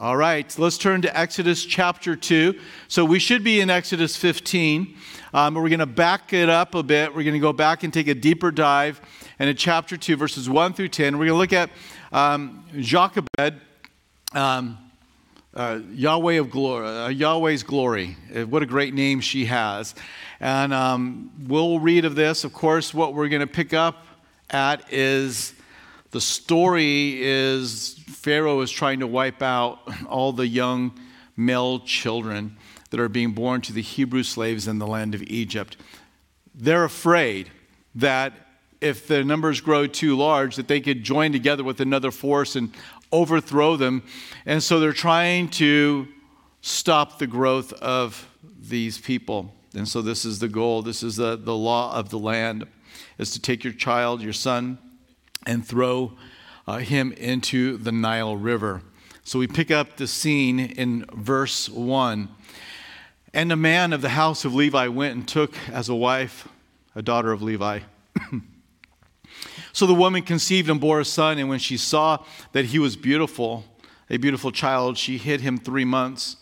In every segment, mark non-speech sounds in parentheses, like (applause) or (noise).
All right, let's turn to Exodus chapter 2. So we should be in Exodus 15. Um, we're going to back it up a bit. We're going to go back and take a deeper dive into chapter 2, verses 1 through 10. We're going to look at um, Jochebed, um, uh, Yahweh of glory, uh, Yahweh's glory. Uh, what a great name she has. And um, we'll read of this. Of course, what we're going to pick up at is the story is Pharaoh is trying to wipe out all the young male children that are being born to the Hebrew slaves in the land of Egypt. They're afraid that if the numbers grow too large that they could join together with another force and overthrow them. And so they're trying to stop the growth of these people. And so this is the goal. This is the, the law of the land is to take your child, your son, and throw uh, him into the Nile River. So we pick up the scene in verse 1. And a man of the house of Levi went and took as a wife a daughter of Levi. (clears throat) so the woman conceived and bore a son, and when she saw that he was beautiful, a beautiful child, she hid him three months.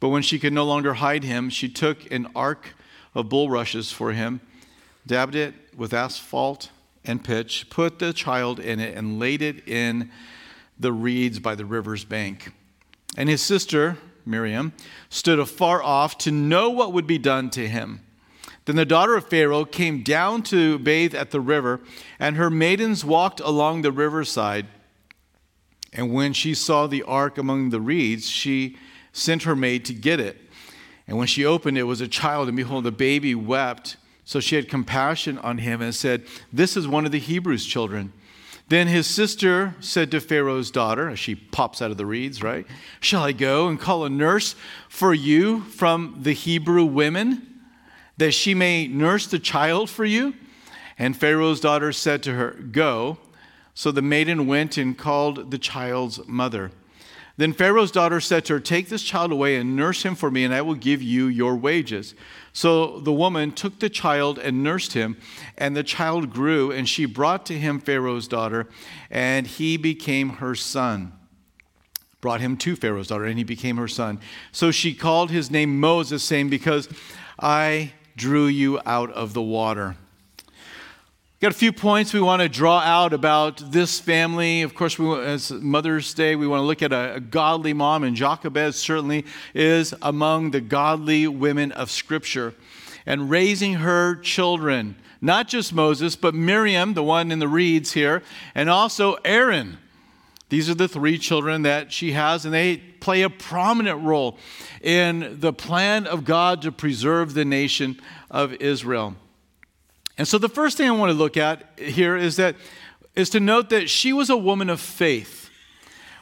But when she could no longer hide him, she took an ark of bulrushes for him, dabbed it with asphalt and pitch, put the child in it, and laid it in the reeds by the river's bank. And his sister, Miriam, stood afar off to know what would be done to him. Then the daughter of Pharaoh came down to bathe at the river, and her maidens walked along the riverside. And when she saw the ark among the reeds, she sent her maid to get it. And when she opened it, it was a child, and behold, the baby wept. So she had compassion on him and said, This is one of the Hebrews' children. Then his sister said to Pharaoh's daughter, as she pops out of the reeds, right? Shall I go and call a nurse for you from the Hebrew women, that she may nurse the child for you? And Pharaoh's daughter said to her, Go. So the maiden went and called the child's mother. Then Pharaoh's daughter said to her, Take this child away and nurse him for me, and I will give you your wages. So the woman took the child and nursed him, and the child grew, and she brought to him Pharaoh's daughter, and he became her son. Brought him to Pharaoh's daughter, and he became her son. So she called his name Moses, saying, Because I drew you out of the water. Got a few points we want to draw out about this family. Of course, we, as Mother's Day, we want to look at a, a, godly mom, and Jochebed certainly is among the godly women of Scripture. And raising her children, not just Moses, but Miriam, the one in the reeds here, and also Aaron. These are the three children that she has, and they play a prominent role in the plan of God to preserve the nation of Israel. And so the first thing I want to look at here is that is to note that she was a woman of faith.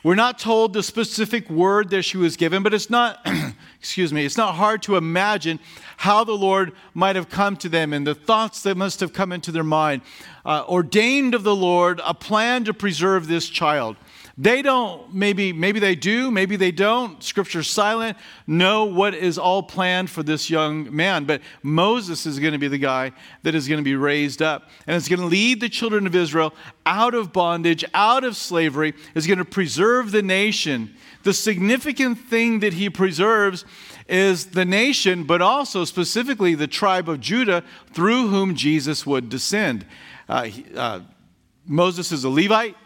We're not told the specific word that she was given, but it's not, (clears throat) excuse me, it's not hard to imagine how the Lord might have come to them and the thoughts that must have come into their mind. Uh, ordained of the Lord a plan to preserve this child. They don't, maybe, maybe they do, maybe they don't. Scripture's silent, know what is all planned for this young man. But Moses is going to be the guy that is going to be raised up. And it's going to lead the children of Israel out of bondage, out of slavery, is going to preserve the nation. The significant thing that he preserves is the nation, but also specifically the tribe of Judah through whom Jesus would descend. Uh, uh, Moses is a Levite.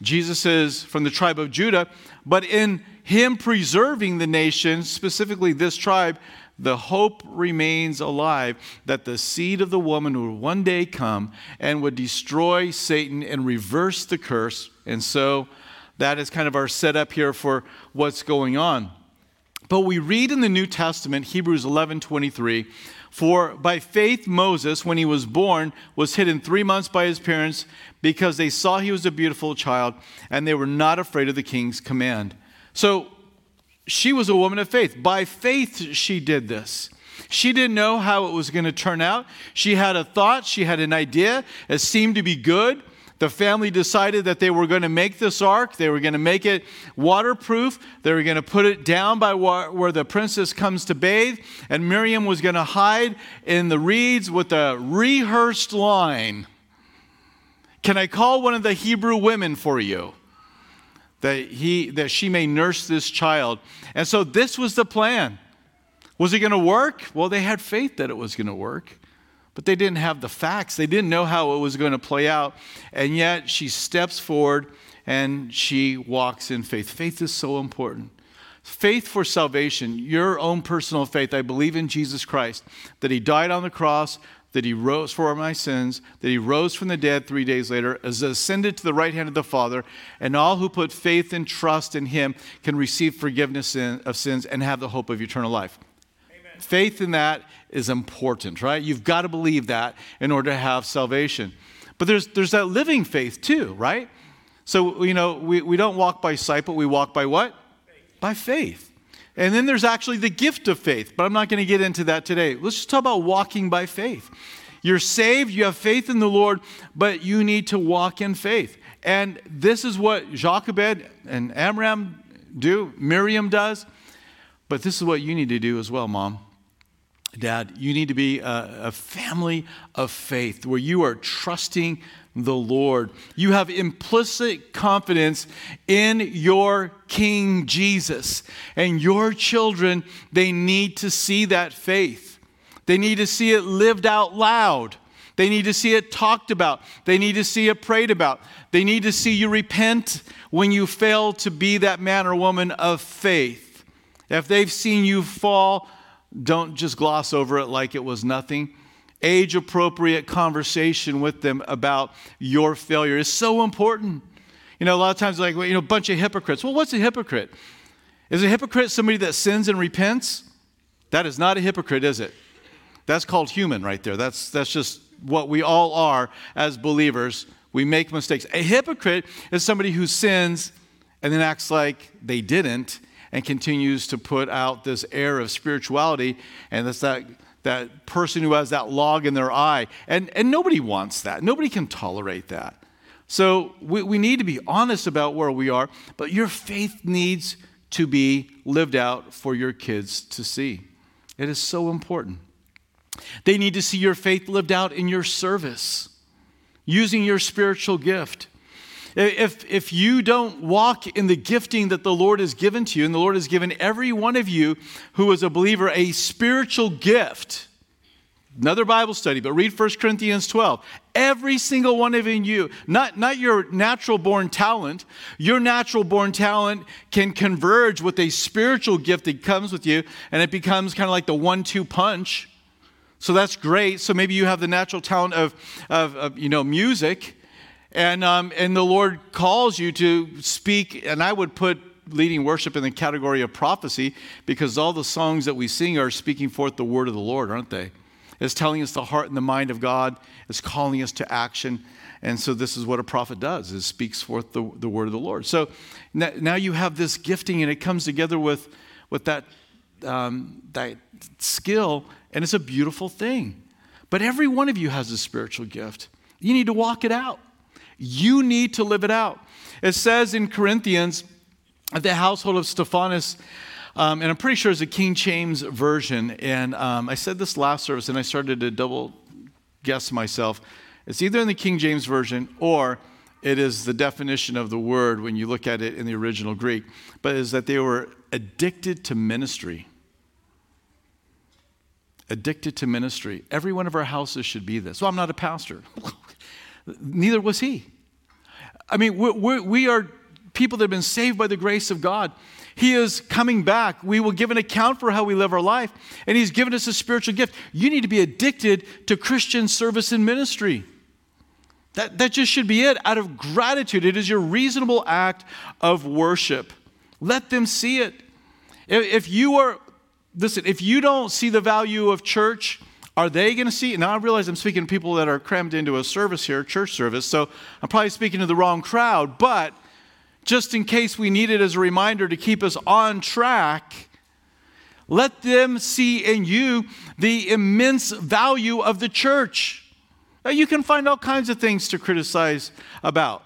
Jesus is from the tribe of Judah, but in him preserving the nation, specifically this tribe, the hope remains alive that the seed of the woman would one day come and would destroy Satan and reverse the curse. And so that is kind of our setup here for what's going on. But we read in the New Testament, Hebrews 11 23, for by faith Moses, when he was born, was hidden three months by his parents because they saw he was a beautiful child and they were not afraid of the king's command. So she was a woman of faith. By faith, she did this. She didn't know how it was going to turn out. She had a thought, she had an idea. It seemed to be good. The family decided that they were going to make this ark. They were going to make it waterproof. They were going to put it down by where the princess comes to bathe. And Miriam was going to hide in the reeds with a rehearsed line can I call one of the Hebrew women for you? that, he, that she may nurse this child. And so this was the plan. Was it going to work? Well, they had faith that it was going to work, but they didn't have the facts. They didn't know how it was going to play out. And yet she steps forward and she walks in faith. Faith is so important. Faith for salvation, your own personal faith. I believe in Jesus Christ, that He died on the cross, that He rose for my sins, that He rose from the dead three days later, has ascended to the right hand of the Father, and all who put faith and trust in Him can receive forgiveness of sins and have the hope of eternal life. Amen. Faith in that is important, right? You've got to believe that in order to have salvation. But there's, there's that living faith too, right? So, you know, we, we don't walk by sight, but we walk by what? By faith. And then there's actually the gift of faith, but I'm not going to get into that today. Let's just talk about walking by faith. You're saved, you have faith in the Lord, but you need to walk in faith. And this is what Jochebed and Amram do, Miriam does, but this is what you need to do as well, Mom. Dad, you need to be a, a family of faith where you are trusting the Lord. You have implicit confidence in your King Jesus. And your children, they need to see that faith. They need to see it lived out loud. They need to see it talked about. They need to see it prayed about. They need to see you repent when you fail to be that man or woman of faith. If they've seen you fall, don't just gloss over it like it was nothing age appropriate conversation with them about your failure is so important. You know, a lot of times, like, you know, a bunch of hypocrites. Well, what's a hypocrite? Is a hypocrite somebody that sins and repents? That is not a hypocrite, is it? That's called human right there. That's, that's just what we all are as believers. We make mistakes. A hypocrite is somebody who sins and then acts like they didn't and continues to put out this air of spirituality. And that's that that person who has that log in their eye. And, and nobody wants that. Nobody can tolerate that. So we, we need to be honest about where we are, but your faith needs to be lived out for your kids to see. It is so important. They need to see your faith lived out in your service, using your spiritual gift. If, if you don't walk in the gifting that the Lord has given to you, and the Lord has given every one of you who is a believer a spiritual gift, another Bible study, but read 1 Corinthians 12. Every single one of you, not, not your natural born talent, your natural born talent can converge with a spiritual gift that comes with you, and it becomes kind of like the one two punch. So that's great. So maybe you have the natural talent of, of, of you know, music and, um, and the Lord calls you to speak, and I would put leading worship in the category of prophecy because all the songs that we sing are speaking forth the word of the Lord, aren't they? It's telling us the heart and the mind of God, it's calling us to action. And so this is what a prophet does, is speaks forth the, the word of the Lord. So now you have this gifting and it comes together with, with that, um, that skill, and it's a beautiful thing. But every one of you has a spiritual gift. You need to walk it out. You need to live it out. It says in Corinthians, at the household of Stephanas, um, and I'm pretty sure it's a King James version. And um, I said this last service, and I started to double guess myself. It's either in the King James version or it is the definition of the word when you look at it in the original Greek, but is that they were addicted to ministry. Addicted to ministry. Every one of our houses should be this. Well, I'm not a pastor. (laughs) Neither was he. I mean, we're, we are people that have been saved by the grace of God. He is coming back. We will give an account for how we live our life, and He's given us a spiritual gift. You need to be addicted to Christian service and ministry. That, that just should be it out of gratitude. It is your reasonable act of worship. Let them see it. If, if you are, listen, if you don't see the value of church, are they going to see? Now I realize I'm speaking to people that are crammed into a service here, church service, so I'm probably speaking to the wrong crowd, but just in case we need it as a reminder to keep us on track, let them see in you the immense value of the church. You can find all kinds of things to criticize about,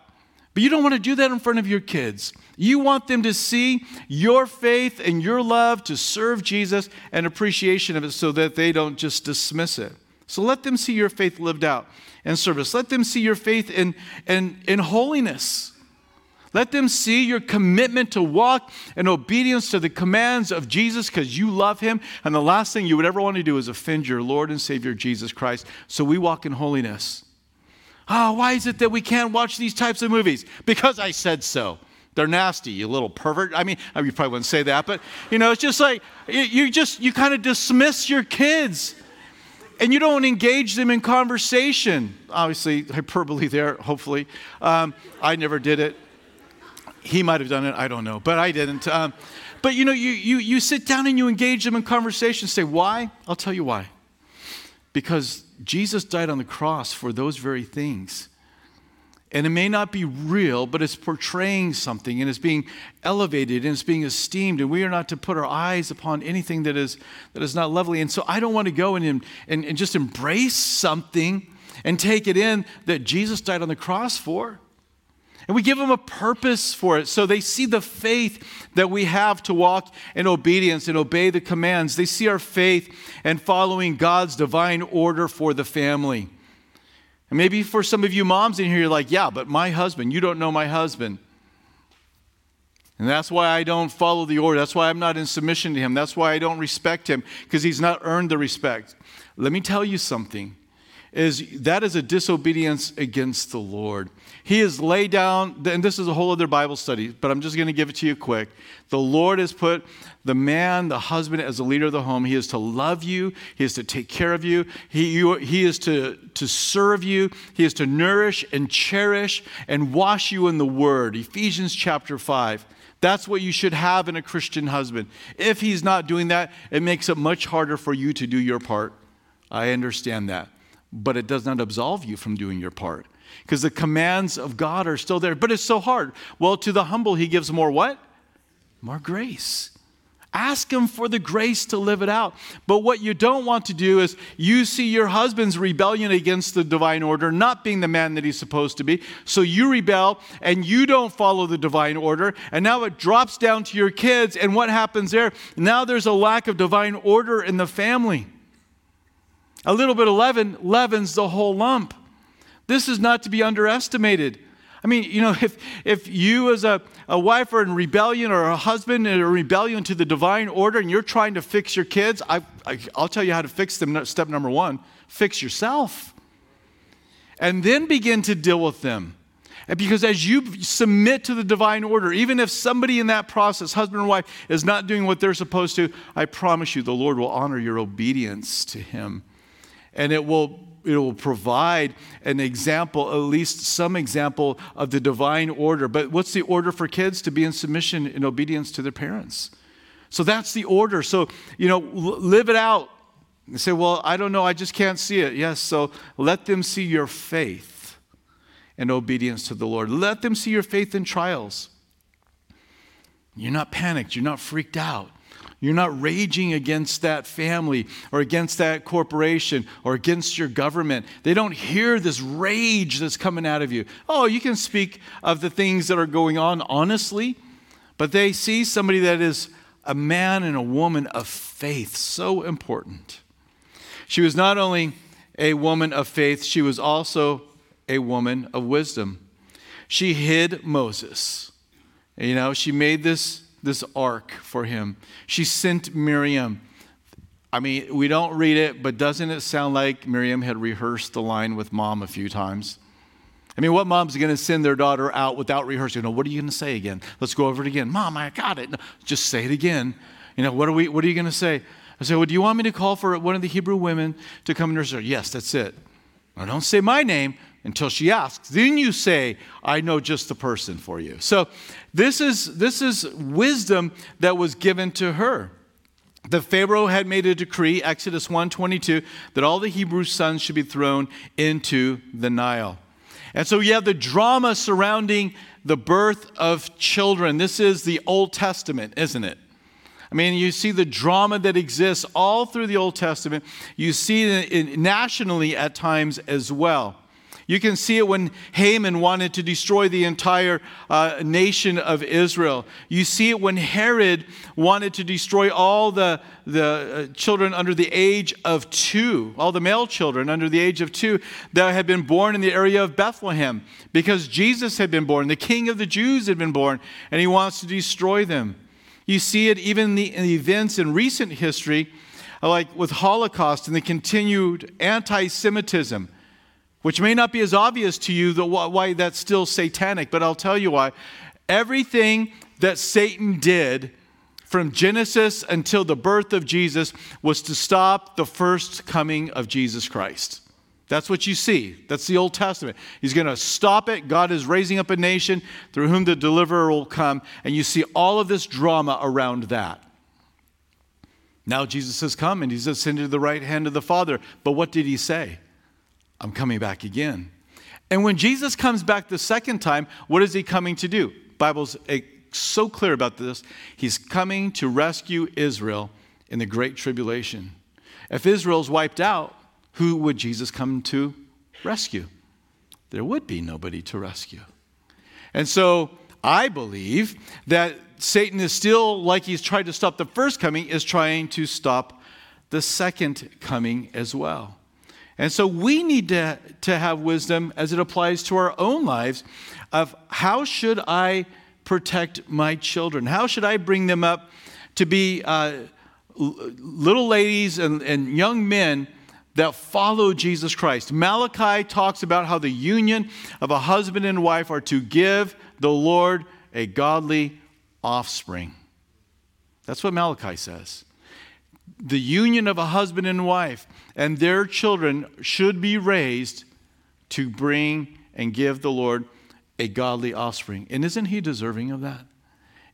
but you don't want to do that in front of your kids. You want them to see your faith and your love to serve Jesus and appreciation of it so that they don't just dismiss it. So let them see your faith lived out in service. Let them see your faith in, in, in holiness. Let them see your commitment to walk in obedience to the commands of Jesus because you love him. And the last thing you would ever want to do is offend your Lord and Savior Jesus Christ. So we walk in holiness. Oh, why is it that we can't watch these types of movies? Because I said so. They're nasty, you little pervert. I mean, you probably wouldn't say that, but you know, it's just like you just you kind of dismiss your kids and you don't engage them in conversation. Obviously, hyperbole there, hopefully. Um, I never did it. He might have done it, I don't know, but I didn't. Um, but you know, you, you, you sit down and you engage them in conversation. Say, why? I'll tell you why. Because Jesus died on the cross for those very things. And it may not be real, but it's portraying something and it's being elevated and it's being esteemed. And we are not to put our eyes upon anything that is, that is not lovely. And so I don't want to go and, and, and just embrace something and take it in that Jesus died on the cross for. And we give them a purpose for it. So they see the faith that we have to walk in obedience and obey the commands. They see our faith and following God's divine order for the family. And maybe for some of you moms in here, you're like, yeah, but my husband, you don't know my husband. And that's why I don't follow the order. That's why I'm not in submission to him. That's why I don't respect him, because he's not earned the respect. Let me tell you something is that is a disobedience against the Lord. He has laid down, and this is a whole other Bible study, but I'm just going to give it to you quick. The Lord has put the man, the husband, as the leader of the home. He is to love you, he is to take care of you, he, you, he is to, to serve you, he is to nourish and cherish and wash you in the word. Ephesians chapter 5. That's what you should have in a Christian husband. If he's not doing that, it makes it much harder for you to do your part. I understand that but it does not absolve you from doing your part because the commands of God are still there. But it's so hard. Well, to the humble, he gives more what? More grace. Ask him for the grace to live it out. But what you don't want to do is you see your husband's rebellion against the divine order, not being the man that he's supposed to be. So you rebel and you don't follow the divine order. And now it drops down to your kids. And what happens there? Now there's a lack of divine order in the family. A little bit of leaven leavens the whole lump. This is not to be underestimated. I mean, you know, (laughs) if, if you as a, a wife are in rebellion or a husband in rebellion to the divine order and you're trying to fix your kids, I, I, I'll tell you how to fix them. Step number one fix yourself. And then begin to deal with them. Because as you submit to the divine order, even if somebody in that process, husband and wife, is not doing what they're supposed to, I promise you the Lord will honor your obedience to Him and it will it will provide an example, at least some example of the divine order. But what's the order for kids? To be in submission and obedience to their parents. So that's the order. So, you know, live it out. You say, well, I don't know, I just can't see it. Yes, so let them see your faith and obedience to the Lord. Let them see your faith in trials. You're not panicked, you're not freaked out. You're not raging against that family or against that corporation or against your government. They don't hear this rage that's coming out of you. Oh, you can speak of the things that are going on honestly, but they see somebody that is a man and a woman of faith. So important. She was not only a woman of faith, she was also a woman of wisdom. She hid Moses. You know, she made this this ark for him. She sent Miriam. I mean, we don't read it, but doesn't it sound like Miriam had rehearsed the line with mom a few times? I mean, what mom's going to send their daughter out without rehearsing? You know, what are you going to say again? Let's go over it again. Mom, I got it. No, just say it again. You know, what are we? What are you going to say? I say, well, do you want me to call for one of the Hebrew women to come and nurse her? Yes, that's it. Now, don't say my name until she asks. Then you say, I know just the person for you. So this is, this is wisdom that was given to her. The Pharaoh had made a decree, Exodus 1:22, that all the Hebrew sons should be thrown into the Nile. And so you have the drama surrounding the birth of children. This is the Old Testament, isn't it? I mean, you see the drama that exists all through the Old Testament. You see it nationally at times as well. You can see it when Haman wanted to destroy the entire uh, nation of Israel. You see it when Herod wanted to destroy all the, the uh, children under the age of two, all the male children under the age of two that had been born in the area of Bethlehem because Jesus had been born, the King of the Jews had been born, and he wants to destroy them. You see it even in the, in the events in recent history, like with Holocaust and the continued anti Semitism which may not be as obvious to you why that's still satanic, but I'll tell you why. Everything that Satan did from Genesis until the birth of Jesus was to stop the first coming of Jesus Christ. That's what you see. That's the Old Testament. He's going to stop it. God is raising up a nation through whom the deliverer will come. And you see all of this drama around that. Now Jesus has come and he's ascended to the right hand of the Father. But what did he say? I'm coming back again. And when Jesus comes back the second time, what is he coming to do? Bible's eh, so clear about this. He's coming to rescue Israel in the great tribulation. If Israel's wiped out, who would Jesus come to rescue? There would be nobody to rescue. And so I believe that Satan is still, like he's tried to stop the first coming, is trying to stop the second coming as well. And so we need to, to have wisdom as it applies to our own lives of how should I protect my children? How should I bring them up to be uh, little ladies and, and young men that follow Jesus Christ? Malachi talks about how the union of a husband and wife are to give the Lord a godly offspring. That's what Malachi says the union of a husband and wife and their children should be raised to bring and give the Lord a godly offspring. And isn't he deserving of that?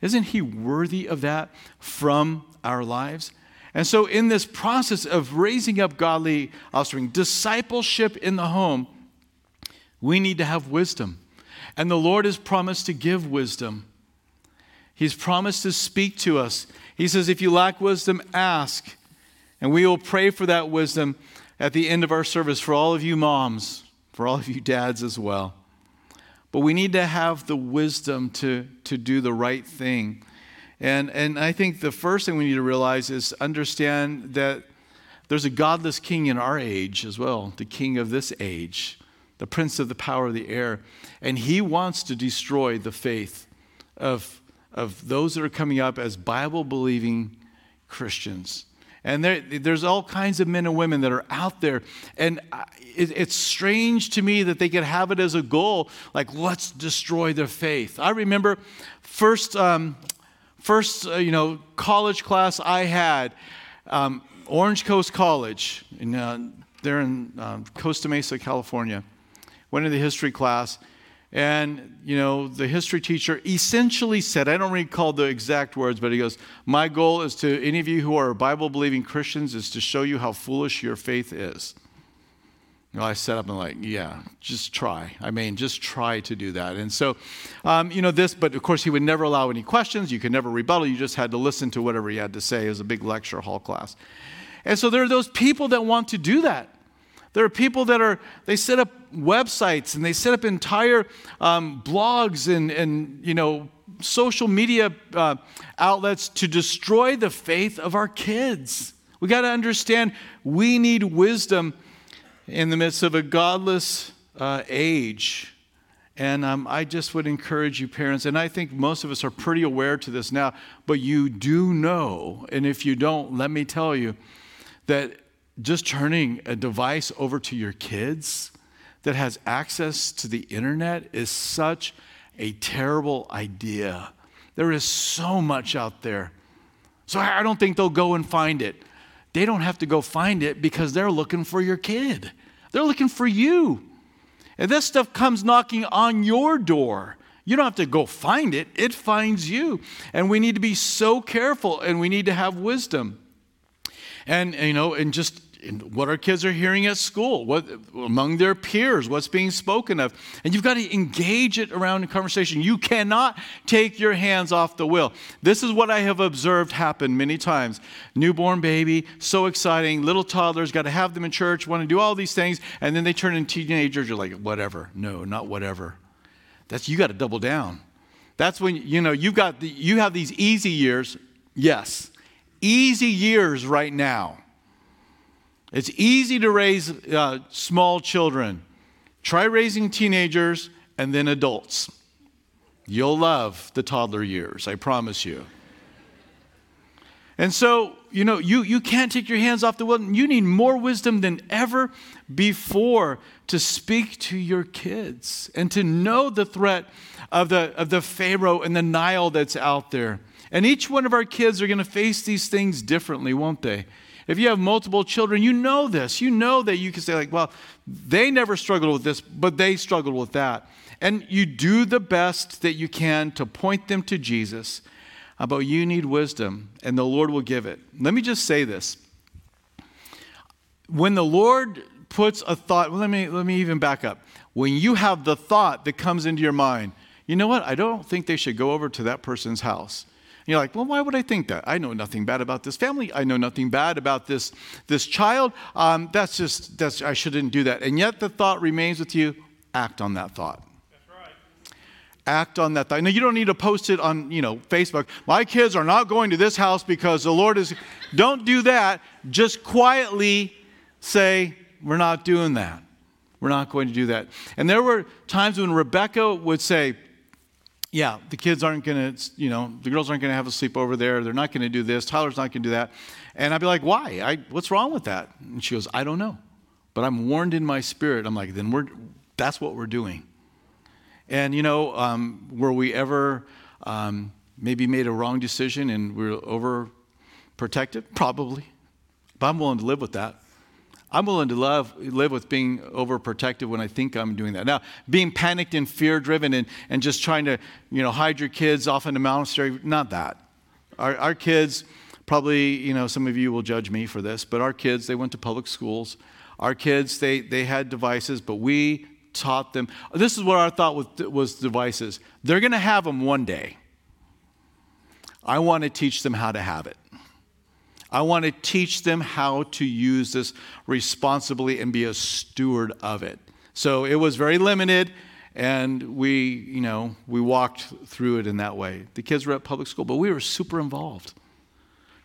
Isn't he worthy of that from our lives? And so, in this process of raising up godly offspring, discipleship in the home, we need to have wisdom. And the Lord has promised to give wisdom. He's promised to speak to us. He says, If you lack wisdom, ask. And we will pray for that wisdom at the end of our service for all of you moms, for all of you dads as well. But we need to have the wisdom to, to do the right thing. And, and I think the first thing we need to realize is understand that there's a godless king in our age as well, the king of this age, the prince of the power of the air. And he wants to destroy the faith of, of those that are coming up as Bible believing Christians. And there, there's all kinds of men and women that are out there. And it, it's strange to me that they could have it as a goal, like, let's destroy their faith. I remember first, um, first uh, you know, college class I had, um, Orange Coast College, in, uh, there in uh, Costa Mesa, California. Went into the history class. And, you know, the history teacher essentially said, I don't recall the exact words, but he goes, My goal is to any of you who are Bible believing Christians is to show you how foolish your faith is. You know, I sat up and like, yeah, just try. I mean, just try to do that. And so, um, you know, this, but of course, he would never allow any questions. You could never rebuttal. You just had to listen to whatever he had to say. It was a big lecture hall class. And so there are those people that want to do that. There are people that are, they set up websites and they set up entire um, blogs and, and, you know, social media uh, outlets to destroy the faith of our kids. We got to understand we need wisdom in the midst of a godless uh, age. And um, I just would encourage you, parents, and I think most of us are pretty aware to this now, but you do know, and if you don't, let me tell you, that just turning a device over to your kids that has access to the internet is such a terrible idea. There is so much out there. So I don't think they'll go and find it. They don't have to go find it because they're looking for your kid. They're looking for you. And this stuff comes knocking on your door. You don't have to go find it, it finds you. And we need to be so careful and we need to have wisdom. And, you know, and just what our kids are hearing at school, what among their peers, what's being spoken of. And you've got to engage it around in conversation. You cannot take your hands off the wheel. This is what I have observed happen many times. Newborn baby, so exciting, little toddlers, got to have them in church, want to do all these things, and then they turn into teenagers, you're like, whatever. No, not whatever. That's you got to double down. That's when you know you've got the, you have these easy years. Yes. Easy years right now it's easy to raise uh, small children. Try raising teenagers and then adults. You'll love the toddler years, I promise you. And so, you know, you, you can't take your hands off the wheel. You need more wisdom than ever before to speak to your kids and to know the threat of the, of the Pharaoh and the Nile that's out there. And each one of our kids are going to face these things differently, won't they? If you have multiple children, you know this. You know that you can say, like, well, they never struggled with this, but they struggled with that. And you do the best that you can to point them to Jesus. Uh, but you need wisdom, and the Lord will give it. Let me just say this. When the Lord puts a thought, well, let me, let me even back up. When you have the thought that comes into your mind, you know what? I don't think they should go over to that person's house you're like, well, why would I think that? I know nothing bad about this family. I know nothing bad about this, this child. Um, that's just, that's, I shouldn't do that. And yet the thought remains with you. Act on that thought. Act on that thought. Now, you don't need to post it on, you know, Facebook. My kids are not going to this house because the Lord is. (laughs) Don't do that. Just quietly say, we're not doing that. We're not going to do that. And there were times when Rebecca would say, yeah, the kids aren't going to, you know, the girls aren't going to have a sleepover there. They're not going to do this. Tyler's not going to do that. And I'd be like, why? I, what's wrong with that? And she goes, I don't know. But I'm warned in my spirit. I'm like, then we're, that's what we're doing. And, you know, um, were we ever um, maybe made a wrong decision and we're overprotected? Probably. But I'm willing to live with that. I'm willing to love, live with being overprotective when I think I'm doing that. Now, being panicked and fear driven and, and just trying to, you know, hide your kids off in the monastery, not that. Our, our kids, probably, you know, some of you will judge me for this, but our kids, they went to public schools. Our kids, they, they had devices, but we taught them. This is what our thought was, was devices. They're going to have them one day. I want to teach them how to have it. I want to teach them how to use this responsibly and be a steward of it. So it was very limited, and we, you know, we walked through it in that way. The kids were at public school, but we were super involved.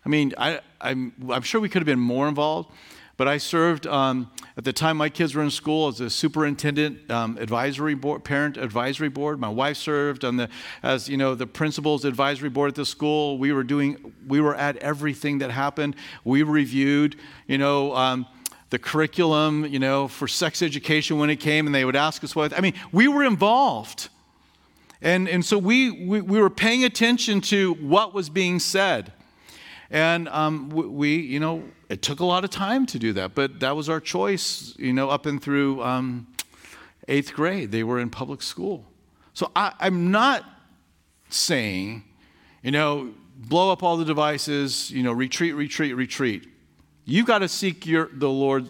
I mean, I, I'm, I'm sure we could have been more involved, but I served um, at the time my kids were in school as a superintendent um, advisory board, parent advisory board. My wife served on the as you know the principals advisory board at the school. We were doing we were at everything that happened. We reviewed you know. Um, the curriculum, you know, for sex education when it came, and they would ask us what. I mean, we were involved. And, and so we, we, we were paying attention to what was being said. And um, we, you know, it took a lot of time to do that, but that was our choice, you know, up and through um, eighth grade. They were in public school. So I, I'm not saying, you know, blow up all the devices, you know, retreat, retreat, retreat. You've got to seek your, the Lord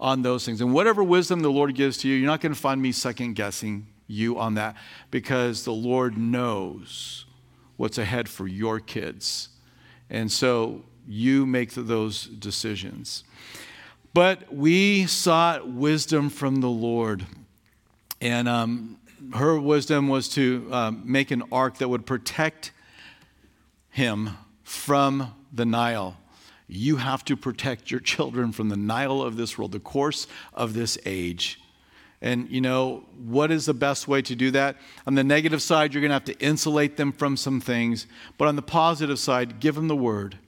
on those things. And whatever wisdom the Lord gives to you, you're not going to find me second guessing you on that because the Lord knows what's ahead for your kids. And so you make those decisions. But we sought wisdom from the Lord. And um, her wisdom was to um, make an ark that would protect him from the Nile. You have to protect your (laughs) children from the Nile of this world, the course of this age. And you know, what is the best way to do that? On the negative side, you're going to have to insulate them from some things. But on the positive side, give them the word.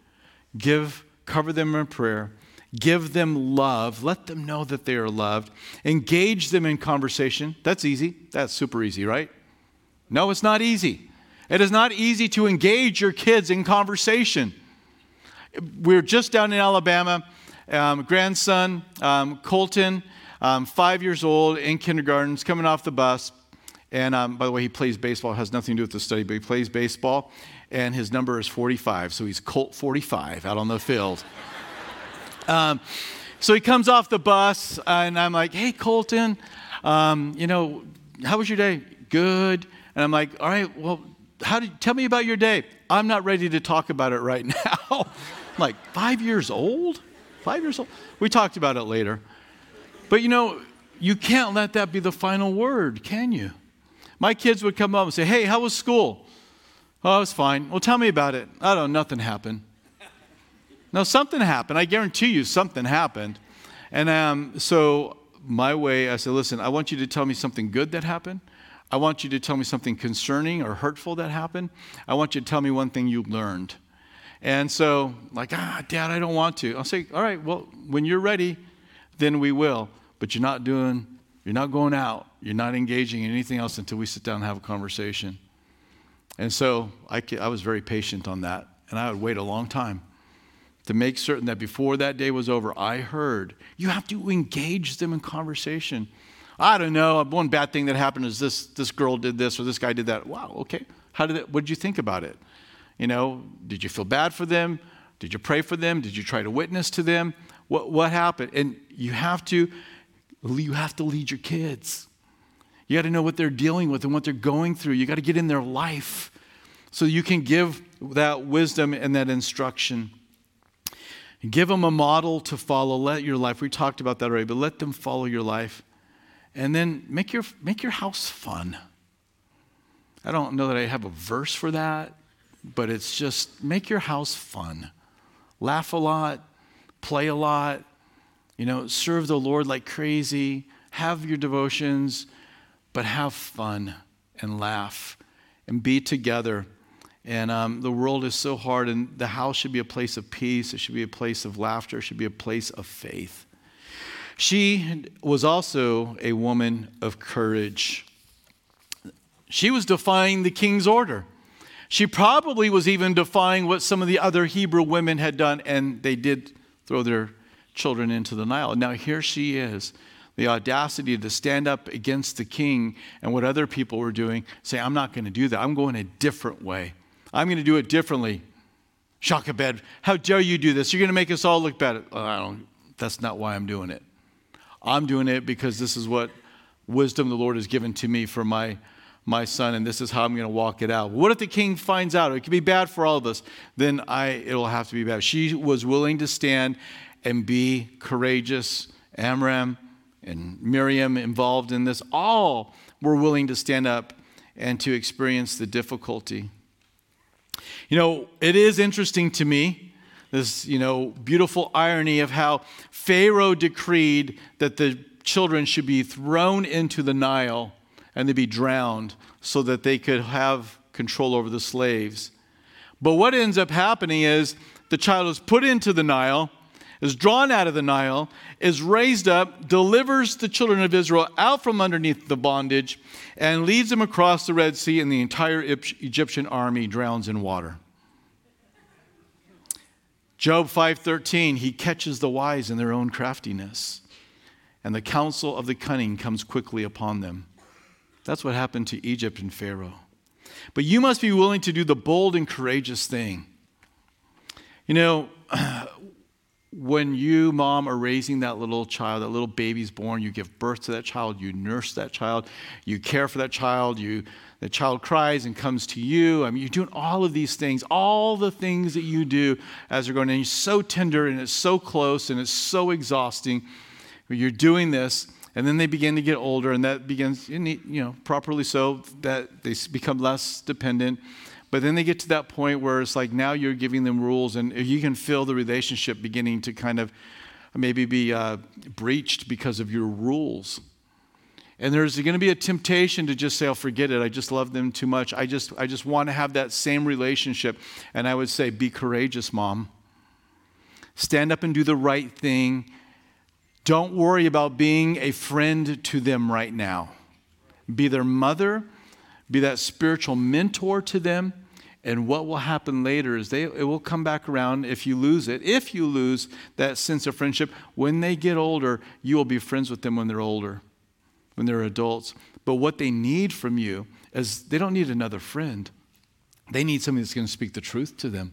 Give, cover them in prayer. Give them love. Let them know that they are loved. Engage them in conversation. That's easy. That's super easy, right? No, it's not easy. It is not easy to engage your kids in conversation. We're just down in Alabama. Um, grandson, um, Colton, um, five years old in kindergarten, he's coming off the bus. And um, by the way, he plays baseball. It has nothing to do with the study, but he plays baseball. And his number is 45. So he's Colt 45 out on the field. (laughs) um, So he comes off the bus, and I'm like, hey, Colton, um, you know, how was your day? Good. And I'm like, all right, well, how did, tell me about your day. I'm not ready to talk about it right (laughs) now. Like, five years old? Five years old? We talked about it later. But you know, you can't let that be the final word, can you? My kids would come up and say, Hey, how was school? Oh, it was fine. Well, tell me about it. I don't know, nothing happened. No, something happened. I guarantee you something happened. And um, so, my way, I said, Listen, I want you to tell me something good that happened. I want you to tell me something concerning or hurtful that happened. I want you to tell me one thing you learned. And so, like, ah, Dad, I don't want to. I'll say, All right, well, when you're ready, then we will. But you're not doing, you're not going out, you're not engaging in anything else until we sit down and have a conversation. And so I, I was very patient on that. And I would wait a long time to make certain that before that day was over, I heard. You have to engage them in conversation. I don't know. One bad thing that happened is this, this girl did this or this guy did that. Wow, okay. How did it, what did you think about it? You know, did you feel bad for them? Did you pray for them? Did you try to witness to them? What, what happened? And you have to, you have to lead your kids. You got to know what they're dealing with and what they're going through. You got to get in their life so you can give that wisdom and that instruction. Give them a model to follow. Let your life, we talked about that already, but let them follow your life. And then make your, make your house fun. I don't know that I have a verse for that, but it's just make your house fun. Laugh a lot, play a lot, you know, serve the Lord like crazy, have your devotions, but have fun and laugh and be together. And um, the world is so hard, and the house should be a place of peace. It should be a place of laughter. It should be a place of faith. She was also a woman of courage. She was defying the king's order. She probably was even defying what some of the other Hebrew women had done, and they did throw their children into the Nile. Now, here she is, the audacity to stand up against the king and what other people were doing, say, I'm not going to do that. I'm going a different way. I'm going to do it differently. Jochebed, how dare you do this? You're going to make us all look bad. Uh, don't, that's not why I'm doing it. I'm doing it because this is what wisdom the Lord has given to me for my, my son, and this is how I'm going to walk it out. What if the king finds out? It could be bad for all of us. Then I, it'll have to be bad. She was willing to stand and be courageous. Amram and Miriam involved in this, all were willing to stand up and to experience the difficulty. You know, it is interesting to me this, you know, beautiful irony of how Pharaoh decreed that the children should be thrown into the Nile and they'd be drowned so that they could have control over the slaves. But what ends up happening is the child is put into the Nile, is drawn out of the Nile, is raised up, delivers the children of Israel out from underneath the bondage, and leads them across the Red Sea, and the entire Egyptian army drowns in water. Job 5:13, he catches the wise in their own craftiness, and the counsel of the cunning comes quickly upon them. That's what happened to Egypt and Pharaoh. But you must be willing to do the bold and courageous thing. You know, (clears throat) when you, mom, are raising that little child, that little baby's born, you give birth to that child, you nurse that child, you care for that child, you the child cries and comes to you. I mean, you're doing all of these things, all the things that you do as they're going, and you're so tender and it's so close and it's so exhausting. You're doing this, and then they begin to get older, and that begins, you know, properly so, that they become less dependent. But then they get to that point where it's like now you're giving them rules, and you can feel the relationship beginning to kind of maybe be uh, breached because of your rules. And there's going to be a temptation to just say, "I'll forget it. I just love them too much. I just, I just want to have that same relationship." And I would say, "Be courageous, mom. Stand up and do the right thing. Don't worry about being a friend to them right now. Be their mother. Be that spiritual mentor to them." And what will happen later is they, it will come back around if you lose it. If you lose that sense of friendship, when they get older, you will be friends with them when they're older when they're adults. But what they need from you is they don't need another friend. They need somebody that's going to speak the truth to them.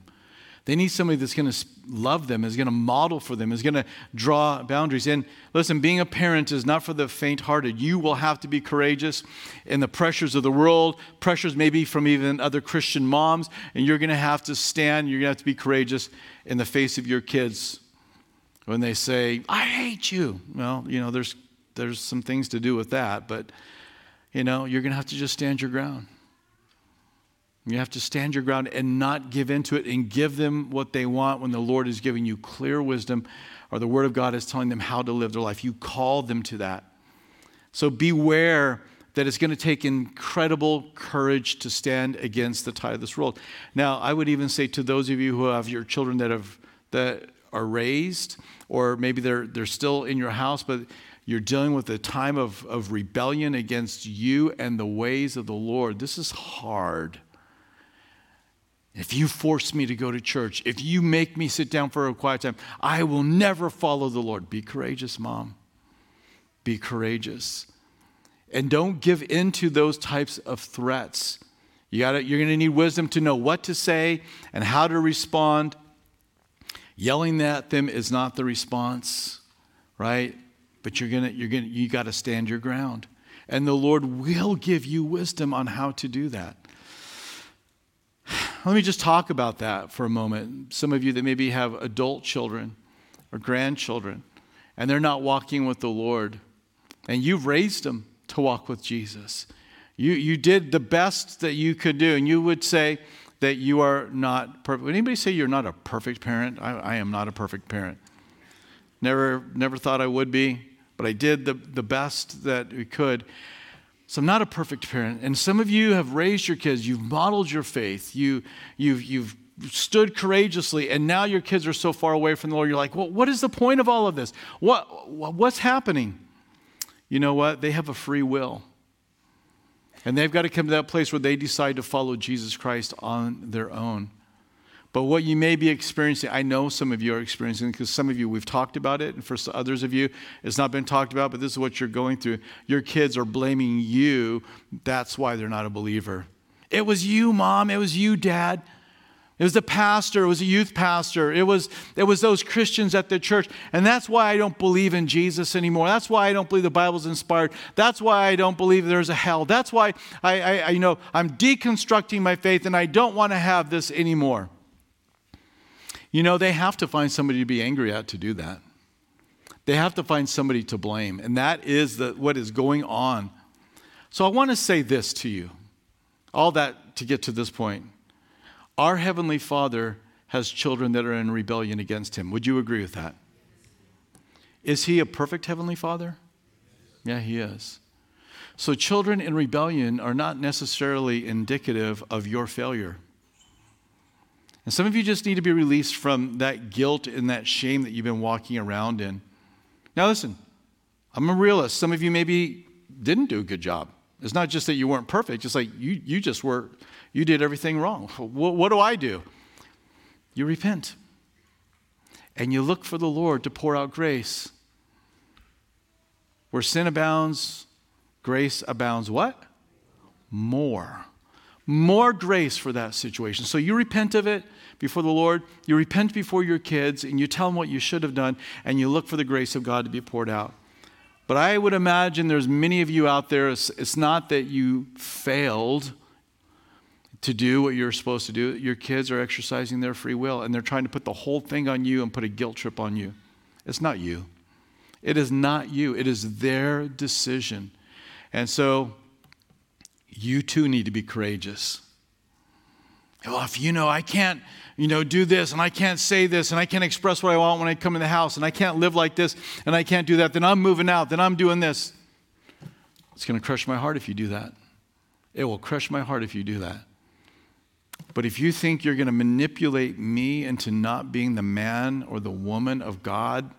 They need somebody that's going to love them, is going to model for them, is going to draw boundaries. And listen, being a parent is not for the faint hearted. You will have to be courageous in the pressures of the world, pressures maybe from even other Christian moms, and you're going to have to stand, you're going to have to be courageous in the face of your kids when they say, I hate you. Well, you know, there's, there's some things to do with that, but, you know, you're going to have to just stand your ground. You have to stand your ground and not give into it and give them what they want when the Lord is giving you clear wisdom or the Word of God is telling them how to live their life. You call them to that. So beware that it's going to take incredible courage to stand against the tide of this world. Now, I would even say to those of you who have your children that have that are raised, or maybe they're they're still in your house, but you're dealing with a time of, of rebellion against you and the ways of the Lord. This is hard. If you force me to go to church, if you make me sit down for a quiet time, I will never follow the Lord. Be courageous, mom. Be courageous. And don't give in to those types of threats. You gotta, you're going to need wisdom to know what to say and how to respond. Yelling at them is not the response, right? But you're gonna, you're gonna, you got to stand your ground. And the Lord will give you wisdom on how to do that. Let me just talk about that for a moment. Some of you that maybe have adult children or grandchildren, and they're not walking with the Lord, and you've raised them to walk with Jesus. You, you did the best that you could do, and you would say that you are not perfect. Would anybody say you're not a perfect parent? I, I am not a perfect parent. Never, never thought I would be, but I did the, the best that we could. So I'm not a perfect parent. And some of you have raised your kids, you've modeled your faith, you, you've, you've stood courageously, and now your kids are so far away from the Lord, you're like, well, what is the point of all of this? What, what's happening? You know what? They have a free will. And they've got to come to that place where they decide to follow Jesus Christ on their own. But what you may be experiencing, I know some of you are experiencing because some of you we've talked about it, and for others of you, it's not been talked about, but this is what you're going through. Your kids are blaming you. That's why they're not a believer. It was you, mom. It was you, dad. It was the pastor, it was a youth pastor, it was, it was those Christians at the church. And that's why I don't believe in Jesus anymore. That's why I don't believe the Bible's inspired. That's why I don't believe there's a hell. That's why I, I, I you know, I'm deconstructing my faith and I don't want to have this anymore. You know, they have to find somebody to be angry at to do that. They have to find somebody to blame. And that is the, what is going on. So I want to say this to you all that to get to this point. Our Heavenly Father has children that are in rebellion against Him. Would you agree with that? Is He a perfect Heavenly Father? Yeah, He is. So children in rebellion are not necessarily indicative of your failure. And some of you just need to be released from that guilt and that shame that you've been walking around in. Now, listen, I'm a realist. Some of you maybe didn't do a good job. It's not just that you weren't perfect, it's like you, you just were, you did everything wrong. What, what do I do? You repent. And you look for the Lord to pour out grace. Where sin abounds, grace abounds what? More more grace for that situation. So you repent of it before the Lord, you repent before your kids, and you tell them what you should have done, and you look for the grace of God to be poured out. But I would imagine there's many of you out there, it's, it's not that you failed to do what you're supposed to do. Your kids are exercising their free will, and they're trying to put the whole thing on you and put a guilt trip on you. It's not you. It is not you. It is their decision. And so you too need to be courageous. Well, if you know I can't, you know, do this and I can't say this and I can't express what I want when I come in the house and I can't live like this and I can't do that, then I'm moving out, then I'm doing this. It's going to crush my heart if you do that. It will crush my heart if you do that. But if you think you're going to manipulate me into not being the man or the woman of God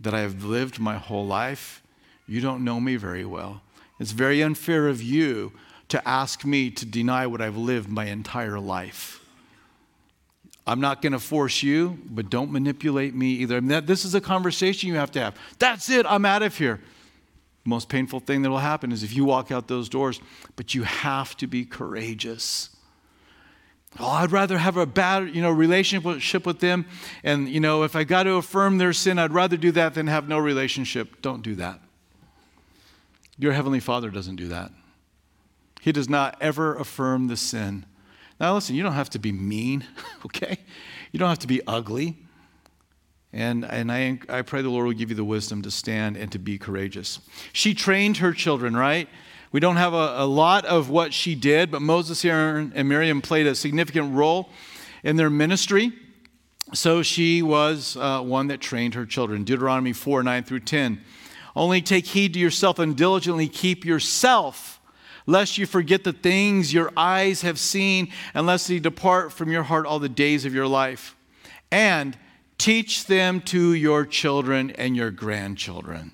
that I have lived my whole life, you don't know me very well. It's very unfair of you to ask me to deny what I've lived my entire life. I'm not going to force you, but don't manipulate me either. I mean, that, this is a conversation you have to have. That's it, I'm out of here. The most painful thing that will happen is if you walk out those doors, but you have to be courageous. oh, I'd rather have a bad, you know, relationship with them. And, you know, if I got to affirm their sin, I'd rather do that than have no relationship. Don't do that. Your Heavenly Father doesn't do that. He does not ever affirm the sin. Now, listen, you don't have to be mean, (laughs) okay? You don't have to be ugly. And, and I, I pray the Lord will give you the wisdom to stand and to be courageous. She trained her children, right? We don't have a, a lot of what she did, but Moses, Aaron, and Miriam played a significant role in their ministry. So she was uh, one that trained her children. Deuteronomy 4 9 through 10. Only take heed to yourself and diligently keep yourself, lest you forget the things your eyes have seen, and lest they depart from your heart all the days of your life. And teach them to your children and your grandchildren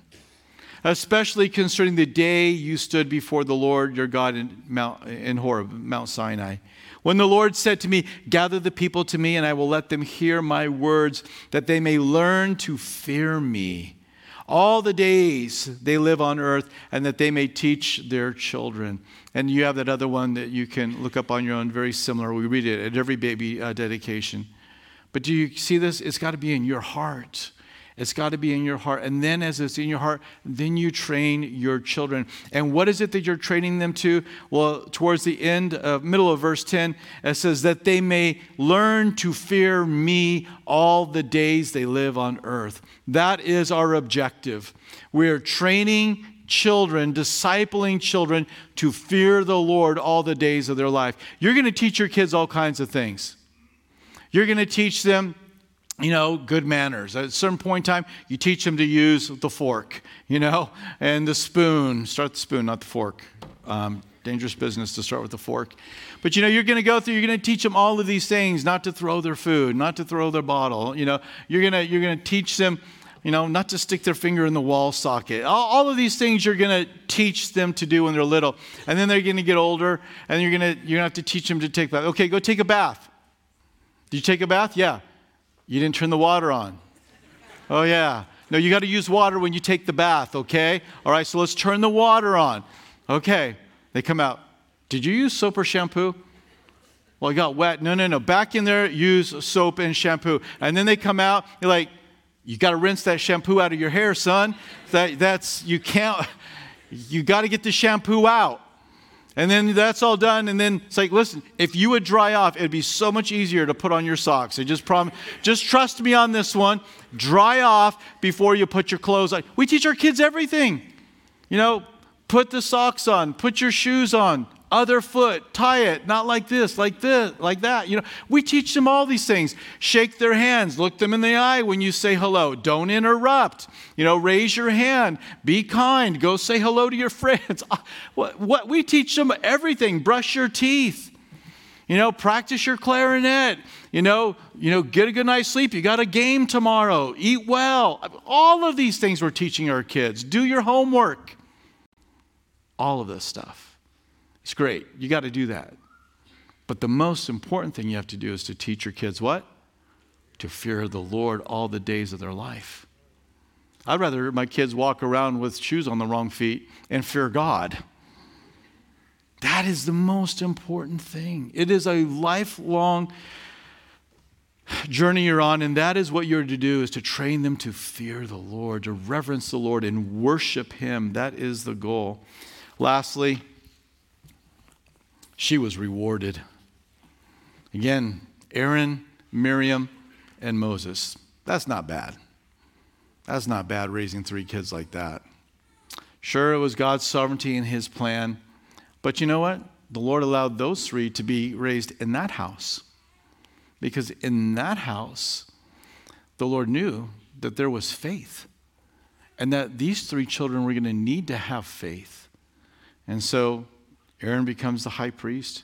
especially concerning the day you stood before the Lord your God in, Mount, in Horeb, Mount Sinai. When the Lord said to me, Gather the people to me, and I will let them hear my words, that they may learn to fear me all the days they live on earth, and that they may teach their children. And you have that other one that you can look up on your own, very similar. We read it at every baby uh, dedication. But do you see this? It's got to be in your heart. It's got to be in your heart. And then, as it's in your heart, then you train your children. And what is it that you're training them to? Well, towards the end, middle of verse 10, it says, that they may learn to fear me all the days they live on earth. That is our objective. We're training children, discipling children to fear the Lord all the days of their life. You're going to teach your kids all kinds of things. You're going to teach them you know, good manners. At a certain point in time, you teach them to use the fork, you know, and the spoon. Start the spoon, not the fork. Um, dangerous business to start with the fork. But you know, you're going to go through, you're going to teach them all of these things, not to throw their food, not to throw their bottle. You know, you're going to, you're going to teach them, you know, not to stick their finger in the wall socket. All, all of these things you're going to teach them to do when they're little. And then they're going to get older, and you're going to, you're going to have to teach them to take bath. Okay, go take a bath. Did you take a bath? Yeah. You didn't turn the water on. Oh, yeah. No, you got to use water when you take the bath, okay? All right, so let's turn the water on. Okay. They come out. Did you use soap or shampoo? Well, it got wet. No, no, no. Back in there, use soap and shampoo. And then they come out, you're like, you got to rinse that shampoo out of your hair, son. That, that's, you can't, (laughs) you got to get the shampoo out. And then that's all done. And then it's like, listen, if you would dry off, it'd be so much easier to put on your socks. I just promise, just trust me on this one. Dry off before you put your clothes on. We teach our kids everything. You know, put the socks on, put your shoes on, other foot, tie it, not like this, like this, like that. You know, we teach them all these things. Shake their hands, look them in the eye when you say hello. Don't interrupt. You know, raise your hand, be kind, go say hello to your (laughs) friends. (laughs) What, what we teach them everything. Brush your teeth. You know, practice your clarinet. You know, you know, get a good night's sleep. You got a game tomorrow. Eat well. All of these things we're teaching our kids. Do your homework. All of this stuff. It's great. You got to do that. But the most important thing you have to do is to teach your kids what? To fear the Lord all the days of their life. I'd rather my kids walk around with shoes on the wrong feet and fear God. That is the most important thing. It is a lifelong journey you're on, and that is what you're to do is to train them to fear the Lord, to reverence the Lord and worship Him. That is the goal. Lastly, she was rewarded. Again, Aaron, Miriam, and Moses. That's not bad. That's not bad raising three kids like that. Sure, it was God's sovereignty and his plan, but you know what? The Lord allowed those three to be raised in that house. Because in that house, the Lord knew that there was faith and that these three children were going to need to have faith. And so Aaron becomes the high priest.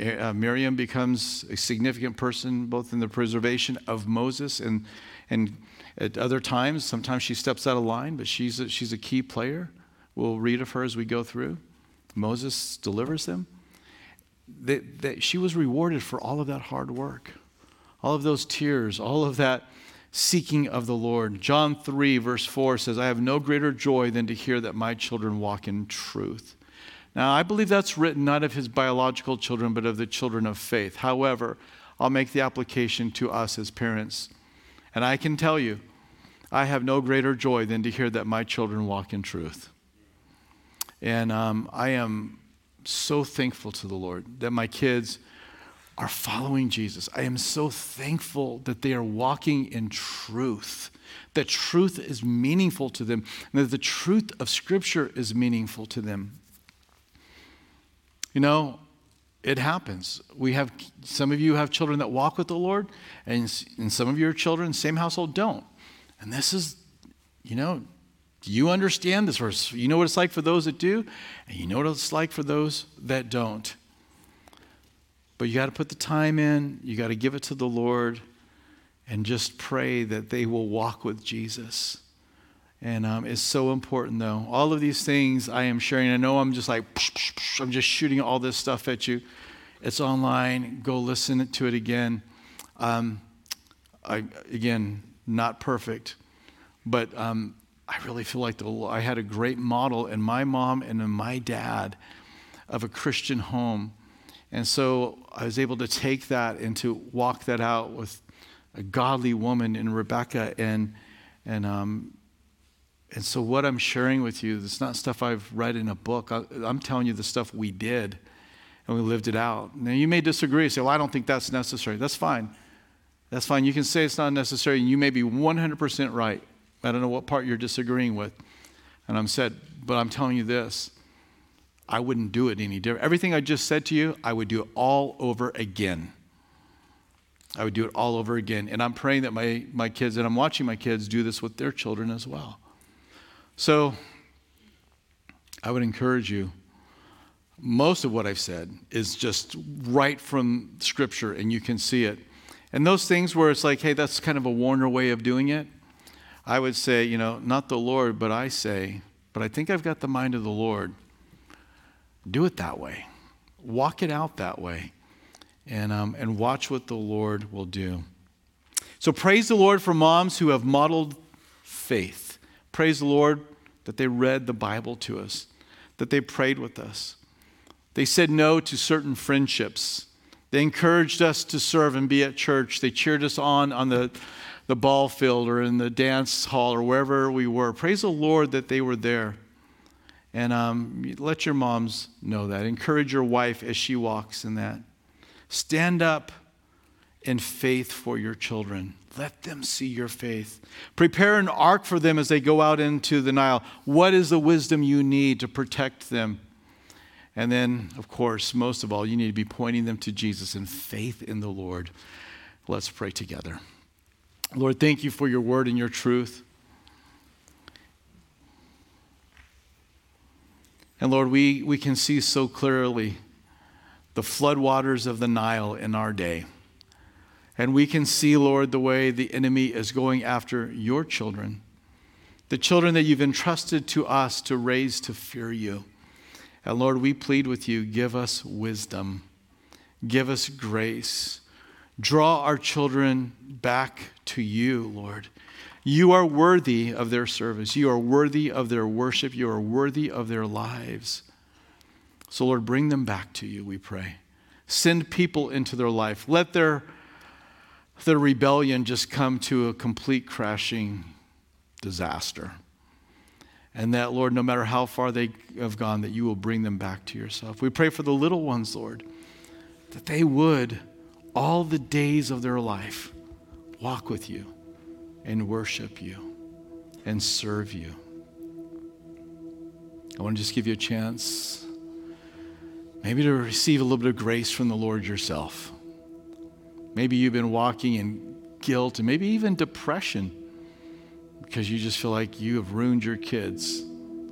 Uh, Miriam becomes a significant person both in the preservation of Moses and, and at other times. Sometimes she steps out of line, but she's a, she's a key player. We'll read of her as we go through. Moses delivers them. That, that she was rewarded for all of that hard work, all of those tears, all of that seeking of the Lord. John 3, verse 4 says, I have no greater joy than to hear that my children walk in truth. Now, I believe that's written not of his biological children, but of the children of faith. However, I'll make the application to us as parents. And I can tell you, I have no greater joy than to hear that my children walk in truth. And um, I am so thankful to the Lord that my kids are following Jesus. I am so thankful that they are walking in truth, that truth is meaningful to them, and that the truth of Scripture is meaningful to them. You know, it happens. We have some of you have children that walk with the Lord, and, and some of your children, same household, don't. And this is, you know, you understand this verse. You know what it's like for those that do, and you know what it's like for those that don't. But you got to put the time in, you got to give it to the Lord, and just pray that they will walk with Jesus. And um, it's so important, though. All of these things I am sharing, I know I'm just like, I'm just shooting all this stuff at you. It's online. Go listen to it again. Um, I, again, not perfect, but um, I really feel like the, I had a great model in my mom and in my dad of a Christian home. And so I was able to take that and to walk that out with a godly woman in Rebecca. And, and, um, and so what I'm sharing with you, it's not stuff I've read in a book. I, I'm telling you the stuff we did and we lived it out. Now you may disagree, say, well, I don't think that's necessary. That's fine. That's fine. You can say it's not necessary, and you may be 100% right. I don't know what part you're disagreeing with. And I'm said, but I'm telling you this I wouldn't do it any different. Everything I just said to you, I would do it all over again. I would do it all over again. And I'm praying that my, my kids, and I'm watching my kids do this with their children as well. So I would encourage you. Most of what I've said is just right from Scripture, and you can see it. And those things where it's like, hey, that's kind of a Warner way of doing it, I would say, you know, not the Lord, but I say, but I think I've got the mind of the Lord. Do it that way. Walk it out that way. And, um, and watch what the Lord will do. So praise the Lord for moms who have modeled faith. Praise the Lord that they read the Bible to us, that they prayed with us. They said no to certain friendships they encouraged us to serve and be at church. They cheered us on on the, the ball field or in the dance hall or wherever we were. Praise the Lord that they were there. And um, let your moms know that. Encourage your wife as she walks in that. Stand up in faith for your children. Let them see your faith. Prepare an ark for them as they go out into the Nile. What is the wisdom you need to protect them? And then, of course, most of all, you need to be pointing them to Jesus and faith in the Lord. Let's pray together. Lord, thank you for your word and your truth. And Lord, we, we can see so clearly the floodwaters of the Nile in our day. And we can see, Lord, the way the enemy is going after your children, the children that you've entrusted to us to raise to fear you. And Lord, we plead with you give us wisdom, give us grace. Draw our children back to you, Lord. You are worthy of their service. You are worthy of their worship. You are worthy of their lives. So, Lord, bring them back to you, we pray. Send people into their life. Let their, their rebellion just come to a complete crashing disaster. And that, Lord, no matter how far they have gone, that you will bring them back to yourself. We pray for the little ones, Lord, that they would, all the days of their life, walk with you and worship you and serve you. I want to just give you a chance, maybe to receive a little bit of grace from the Lord yourself. Maybe you've been walking in guilt and maybe even depression because you just feel like you have ruined your kids.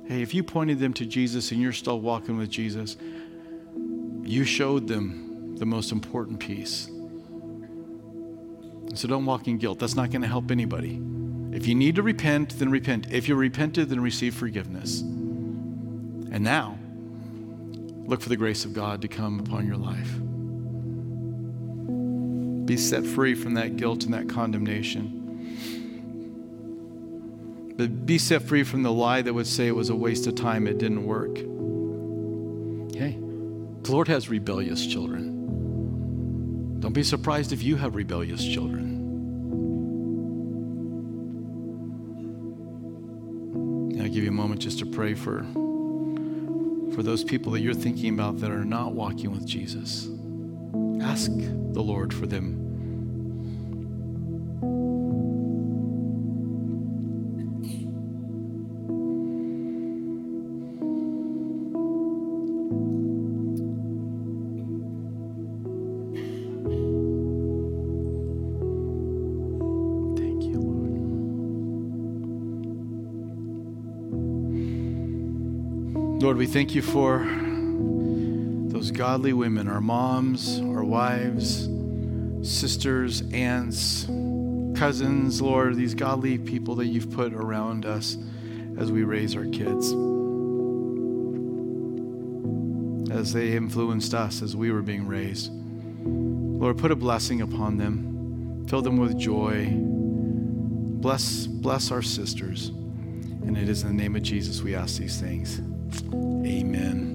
Hey, if you pointed them to Jesus and you're still walking with Jesus, you showed them the most important piece. So don't walk in guilt. That's not going to help anybody. If you need to repent, then repent. If you're repented, then receive forgiveness. And now, look for the grace of God to come upon your life. Be set free from that guilt and that condemnation. But be set free from the lie that would say it was a waste of time, it didn't work. Okay? The Lord has rebellious children. Don't be surprised if you have rebellious children. I'll give you a moment just to pray for, for those people that you're thinking about that are not walking with Jesus. Ask the Lord for them. Thank you, Lord. Lord, we thank you for godly women, our moms, our wives, sisters, aunts, cousins, Lord, these godly people that you've put around us as we raise our kids. As they influenced us as we were being raised. Lord, put a blessing upon them. Fill them with joy. Bless, bless our sisters. And it is in the name of Jesus we ask these things. Amen.